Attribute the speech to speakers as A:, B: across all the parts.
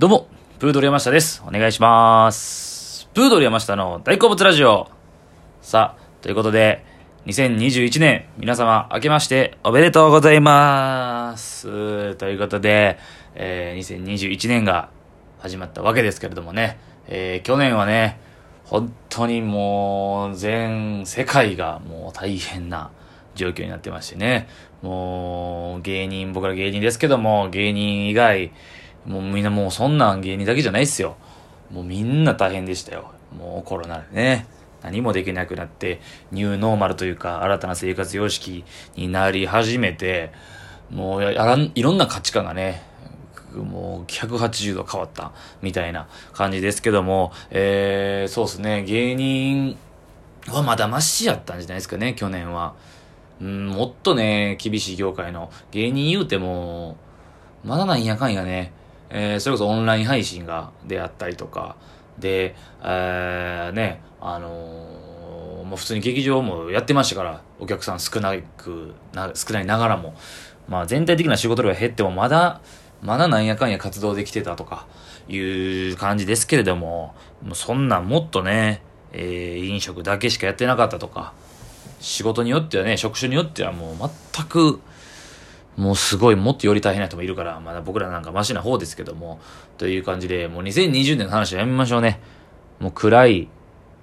A: どうも、プードル山下です。お願いします。プードル山下の大好物ラジオ。さあ、ということで、2021年、皆様、明けましておめでとうございます。ということで、えー2021年が始まったわけですけれどもね、えー去年はね、本当にもう、全世界がもう大変な状況になってましてね、もう、芸人、僕ら芸人ですけども、芸人以外、もうみんなもうそんなん芸人だけじゃないっすよ。もうみんな大変でしたよ。もうコロナでね。何もできなくなって、ニューノーマルというか、新たな生活様式になり始めて、もうやらん、いろんな価値観がね、もう180度変わったみたいな感じですけども、えー、そうですね、芸人はまだマシやったんじゃないですかね、去年は。うん、もっとね、厳しい業界の芸人言うても、まだなんやかんやね、えーそれこそオンライン配信が出会ったりとか、で、えーね、あのーもう普通に劇場もやってましたから、お客さん少なくな、少ないながらも、まあ全体的な仕事量が減ってもまだ、まだなんやかんや活動できてたとか、いう感じですけれども、もうそんなんもっとね、えー飲食だけしかやってなかったとか、仕事によってはね、職種によってはもう全く、もうすごいもっとより大変な人もいるから、まだ僕らなんかマシな方ですけども、という感じで、もう2020年の話はやめましょうね。もう暗い、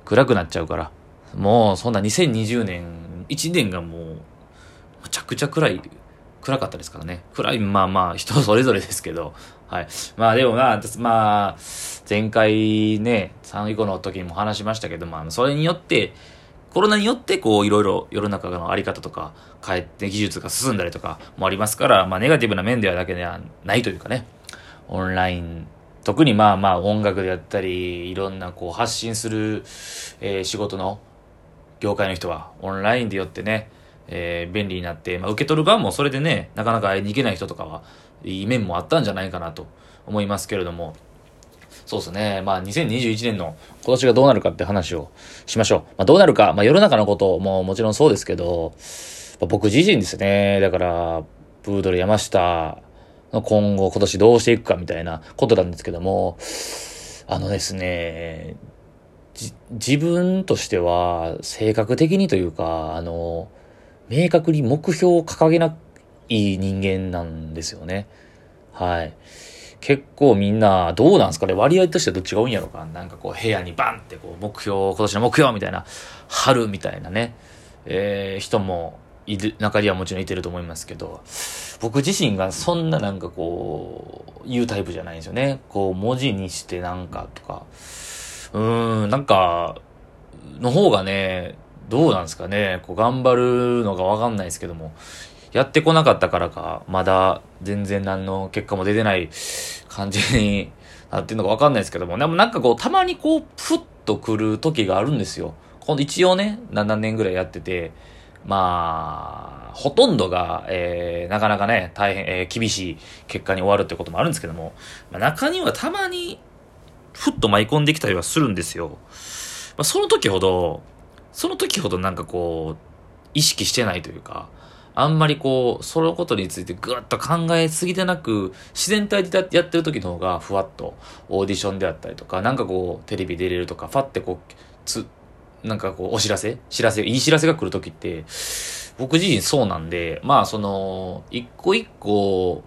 A: 暗くなっちゃうから。もうそんな2020年、1年がもう、むちゃくちゃ暗い、暗かったですからね。暗い、まあまあ、人それぞれですけど、はい。まあでもまあ、まあ、前回ね、3以降の時にも話しましたけど、まあ、それによって、コロナによって、こう、いろいろ世の中のあり方とか、変えて技術が進んだりとかもありますから、まあ、ネガティブな面ではだけではないというかね、オンライン、特にまあまあ音楽であったり、いろんなこう発信する、えー仕事の業界の人は、オンラインでよってね、えー便利になって、まあ、受け取る側もそれでね、なかなか会いに行けない人とかは、いい面もあったんじゃないかなと思いますけれども、そうですね。まあ、2021年の今年がどうなるかって話をしましょう。まあ、どうなるか、まあ、世の中のことももちろんそうですけど、まあ僕自身ですね。だから、プードル山下の今後、今年どうしていくかみたいなことなんですけども、あのですね、自分としては、性格的にというか、あの、明確に目標を掲げない人間なんですよね。はい。結構みんな、どうなんですかね？割合としてはどっちが多いんやろか？なんかこう部屋にバンってこう目標、今年の目標みたいな、春みたいなね、えー人もいる、中にはもちろんいてると思いますけど、僕自身がそんななんかこう、言うタイプじゃないんですよね。こう文字にしてなんかとか、うーん、なんか、の方がね、どうなんですかね、こう頑張るのがわかんないですけども、やってこなかったからか、まだ全然何の結果も出てない感じになってるのかわかんないですけども、でもなんかこう、たまにこう、ふっと来る時があるんですよ。この一応ね、7年ぐらいやってて、まあ、ほとんどが、えー、なかなかね、大変、えー厳しい結果に終わるってこともあるんですけども、まあ、中にはたまに、ふっと舞い込んできたりはするんですよ。まあ、その時ほど、その時ほどなんかこう、意識してないというか、あんまりこう、そのことについてぐっと考えすぎてなく、自然体でやってる時の方がふわっとオーディションであったりとか、なんかこう、テレビ出れるとか、ファってこう、つ、なんかこう、お知らせ知らせ、いい知らせが来る時って、僕自身そうなんで、まあその、一個一個、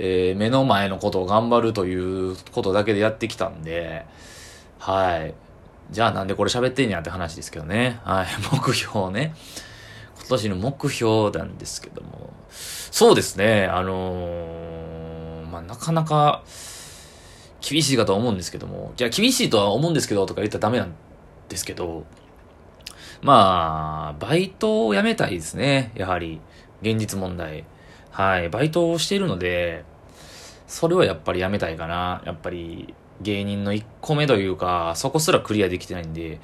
A: えー目の前のことを頑張るということだけでやってきたんで、はい。じゃあなんでこれ喋ってんやって話ですけどね。はい。目標をね。今年の目標なんですけども。そうですね。あのーまあなかなか厳しいかとは思うんですけども。じゃあ厳しいとは思うんですけどとか言ったらダメなんですけど、まあ、バイトを辞めたいですね。やはり。現実問題。はい。バイトをしているので、それはやっぱり辞めたいかな。やっぱり芸人の1個目というか、そこすらクリアできてないんで、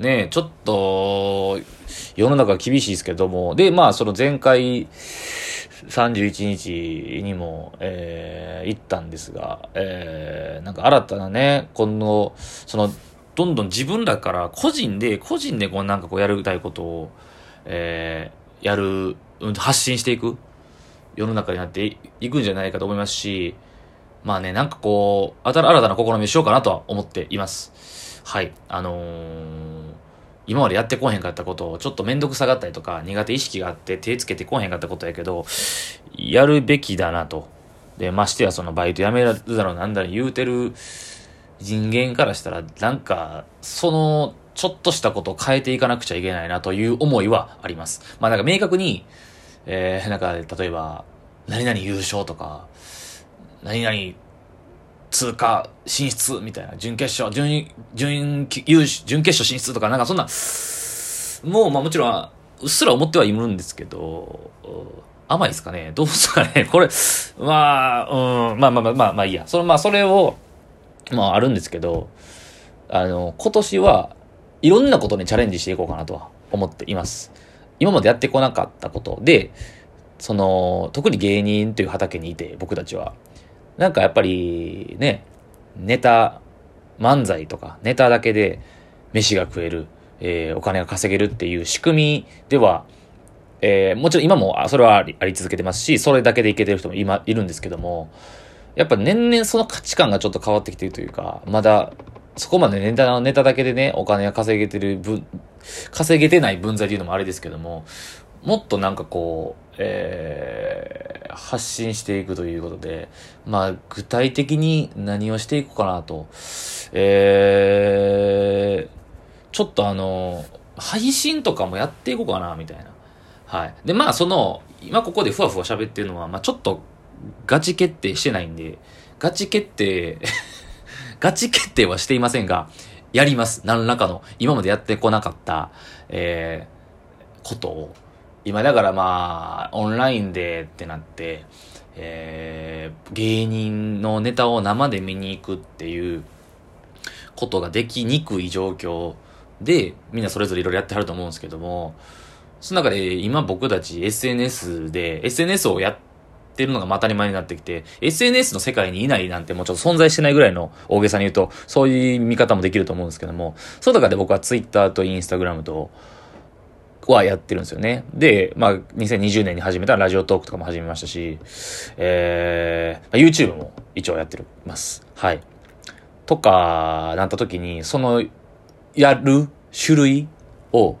A: ねちょっと、世の中厳しいですけども、で、まあ、その前回、31日にも、えー行ったんですが、えーなんか新たなね、この、その、どんどん自分らから個人で、個人でこうなんかこうやりたいことを、えーやる、発信していく世の中になっていくんじゃないかと思いますし、まあね、なんかこう、新たな試みをしようかなとは思っています。はい。あのー、今までやってこへんかったことを、ちょっとめんどくさがったりとか、苦手意識があって手つけてこへんかったことやけど、やるべきだなと。で、ましてやそのバイト辞めるだろうなんだろう言うてる人間からしたら、なんか、その、ちょっとしたことを変えていかなくちゃいけないなという思いはあります。まあなんか明確に、えー、なんか、例えば、何々優勝とか、何々通過進出みたいな、準決勝、準、準、優勝準決勝進出とか、なんかそんな、もうまあもちろん、うっすら思ってはいるんですけど、甘いですかね？どうですかね？これ、まあ、うん、まあまあまあまあ、まあいいや。その、まあそれを、まああるんですけど、あの、今年はいろんなことにチャレンジしていこうかなとは思っています。今までやってこなかったことで、その、特に芸人という畑にいて、僕たちは。なんかやっぱりね、ネタ、漫才とかネタだけで飯が食える、えー、お金が稼げるっていう仕組みでは、えー、もちろん今もそれはあり続けてますし、それだけでいけてる人も今いるんですけども、やっぱ年々その価値観がちょっと変わってきてるというか、まだそこまでネタネタだけでね、お金が稼げてる分、稼げてない分際というのもあれですけども、もっとなんかこう、えー、発信していくということで、まあ、具体的に何をしていこうかなと。えー、ちょっとあの、配信とかもやっていこうかな、みたいな。はい。で、まあ、その、今ここでふわふわ喋ってるのは、まあ、ちょっと、ガチ決定してないんで、ガチ決定 ガチ決定はしていませんが、やります。何らかの、今までやってこなかった、えー、ことを、今だからまあ、オンラインでってなって、えー、芸人のネタを生で見に行くっていうことができにくい状況で、みんなそれぞれいろいろやってはると思うんですけども、その中で今僕たち SNS で、SNS をやってるのが当たり前になってきて、SNS の世界にいないなんてもうちょっと存在してないぐらいの大げさに言うと、そういう見方もできると思うんですけども、その中で僕は Twitter と Instagram と、はやってるんですよね。で、まあ、2020年に始めたラジオトークとかも始めましたし、えー、YouTube も一応やってるます。はい。とか、なった時に、その、やる種類を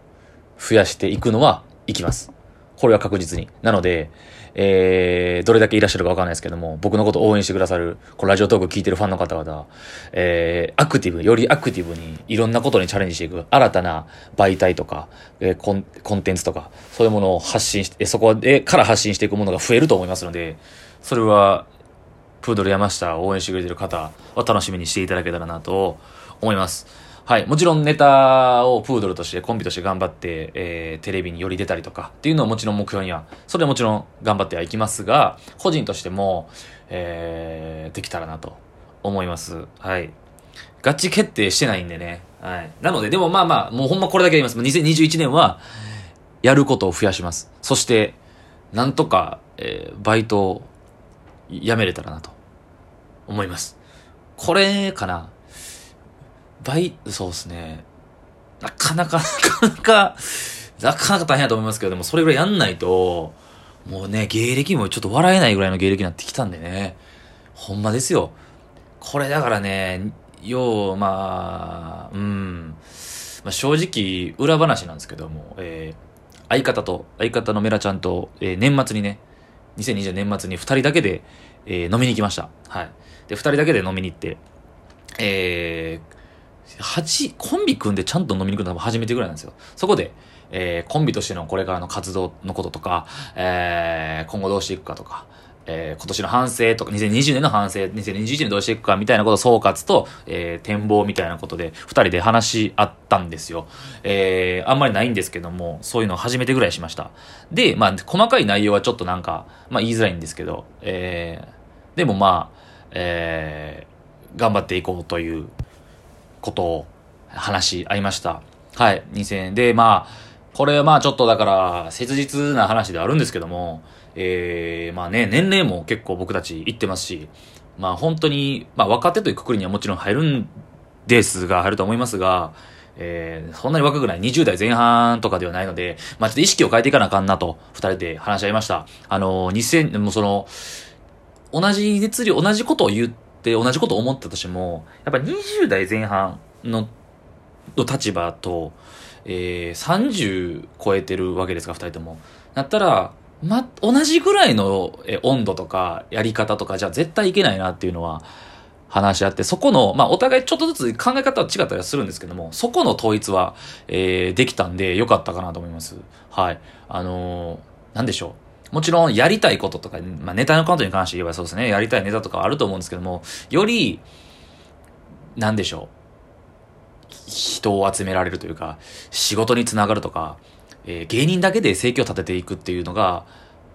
A: 増やしていくのは、いきます。これは確実に。なので、えー、どれだけいらっしゃるかわかんないですけども、僕のこと応援してくださる、このラジオトーク聞いてるファンの方々、えー、アクティブ、よりアクティブにいろんなことにチャレンジしていく、新たな媒体とか、えー、コンコンテンツとか、そういうものを発信して、そこでから発信していくものが増えると思いますので、それは、プードル山下を応援してくれてる方は楽しみにしていただけたらなと思います。はい。もちろんネタをプードルとして、コンビとして頑張って、えー、テレビにより出たりとかっていうのはもちろん目標には、それはもちろん頑張ってはいきますが、個人としても、えー、できたらなと思います。はい。ガチ決定してないんでね。はい。なので、でもまあまあ、もうほんまこれだけ言います。2021年は、やることを増やします。そして、なんとか、えー、バイトを辞めれたらなと思います。これかな倍、そうですね。なかなか、なかなか、なかなか大変だと思いますけど、でもそれぐらいやんないと、もうね、芸歴もちょっと笑えないぐらいの芸歴になってきたんでね。ほんまですよ。これだからね、よう、まあ、うん。まあ、正直、裏話なんですけども、えー、相方と、相方のメラちゃんと、えー、年末にね、2020年末に二人だけで、えー、飲みに行きました。はい。で、二人だけで飲みに行って、えー、8、コンビ組んでちゃんと飲みに行くのは初めてぐらいなんですよ。そこで、えー、コンビとしてのこれからの活動のこととか、えー、今後どうしていくかとか、えー、今年の反省とか、2020年の反省、2021年どうしていくかみたいなこと総括と、えー、展望みたいなことで、二人で話し合ったんですよ。えー、あんまりないんですけども、そういうのを初めてぐらいしました。で、まあ、細かい内容はちょっとなんか、まあ言いづらいんですけど、えー、でもまあ、えー、頑張っていこうという、ことを話し合いました。はい、2000円。で、まあ、これはまあちょっとだから、切実な話ではあるんですけども、えー、まあね、年齢も結構僕たちいってますし、まあ本当に、まあ若手というくくりにはもちろん入るんですが、入ると思いますが、えー、そんなに若くない20代前半とかではないので、まあちょっと意識を変えていかなあかんなと、二人で話し合いました。あの、2000、もその、同じ熱量、同じことを言って、同じこと思ったとしても、やっぱ20代前半の、の立場と、えー、30超えてるわけですか、二人とも。だったら、ま、同じぐらいのえ温度とか、やり方とかじゃ絶対いけないなっていうのは、話し合って、そこの、まあ、お互いちょっとずつ考え方は違ったりはするんですけども、そこの統一は、えー、できたんで、よかったかなと思います。はい。あのーなんでしょう。もちろん、やりたいこととか、まあ、ネタのカウントに関して言えばそうですね、やりたいネタとかあると思うんですけども、より、なんでしょう。人を集められるというか、仕事につながるとか、えー芸人だけで生計を立てていくっていうのが、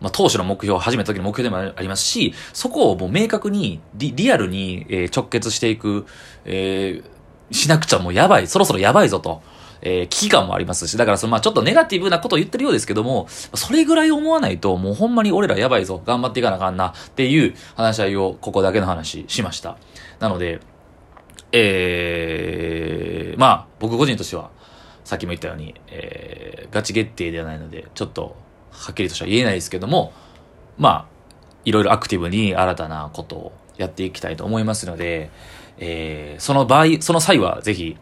A: まあ、当初の目標、始めた時の目標でもありますし、そこをもう明確に、リリアルに、えー直結していく、えーしなくちゃもうやばい、そろそろやばいぞと。えー危機感もありますし、だからその、まあちょっとネガティブなことを言ってるようですけども、それぐらい思わないと、もうほんまに俺らやばいぞ、頑張っていかなあかんな、っていう話し合いを、ここだけの話しました。なので、えー、まあ僕個人としては、さっきも言ったように、えー、ガチ決定ではないので、ちょっと、はっきりとした言えないですけども、まあ、いろいろアクティブに新たなことをやっていきたいと思いますので、えー、その場合、その際はぜひ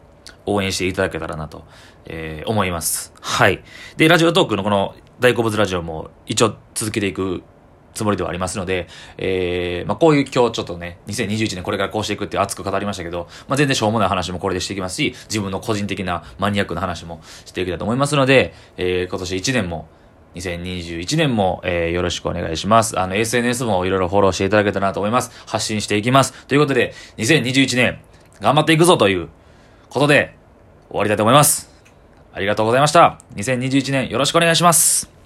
A: 応援していただけたらなと、えー思います。はい。で、ラジオトークのこの大好物ラジオも一応続けていくつもりではありますので、えー、まあこういう今日ちょっとね、2021年これからこうしていくって熱く語りましたけど、まあ全然しょうもない話もこれでしていきますし、自分の個人的なマニアックな話もしていきたいと思いますので、えー、今年1年も、2021年も、えーよろしくお願いします。あの、SNS もいろいろフォローしていただけたらなと思います。発信していきます。ということで、2021年、頑張っていくぞということで、終わりたいと思います。ありがとうございました。2021年よろしくお願いします。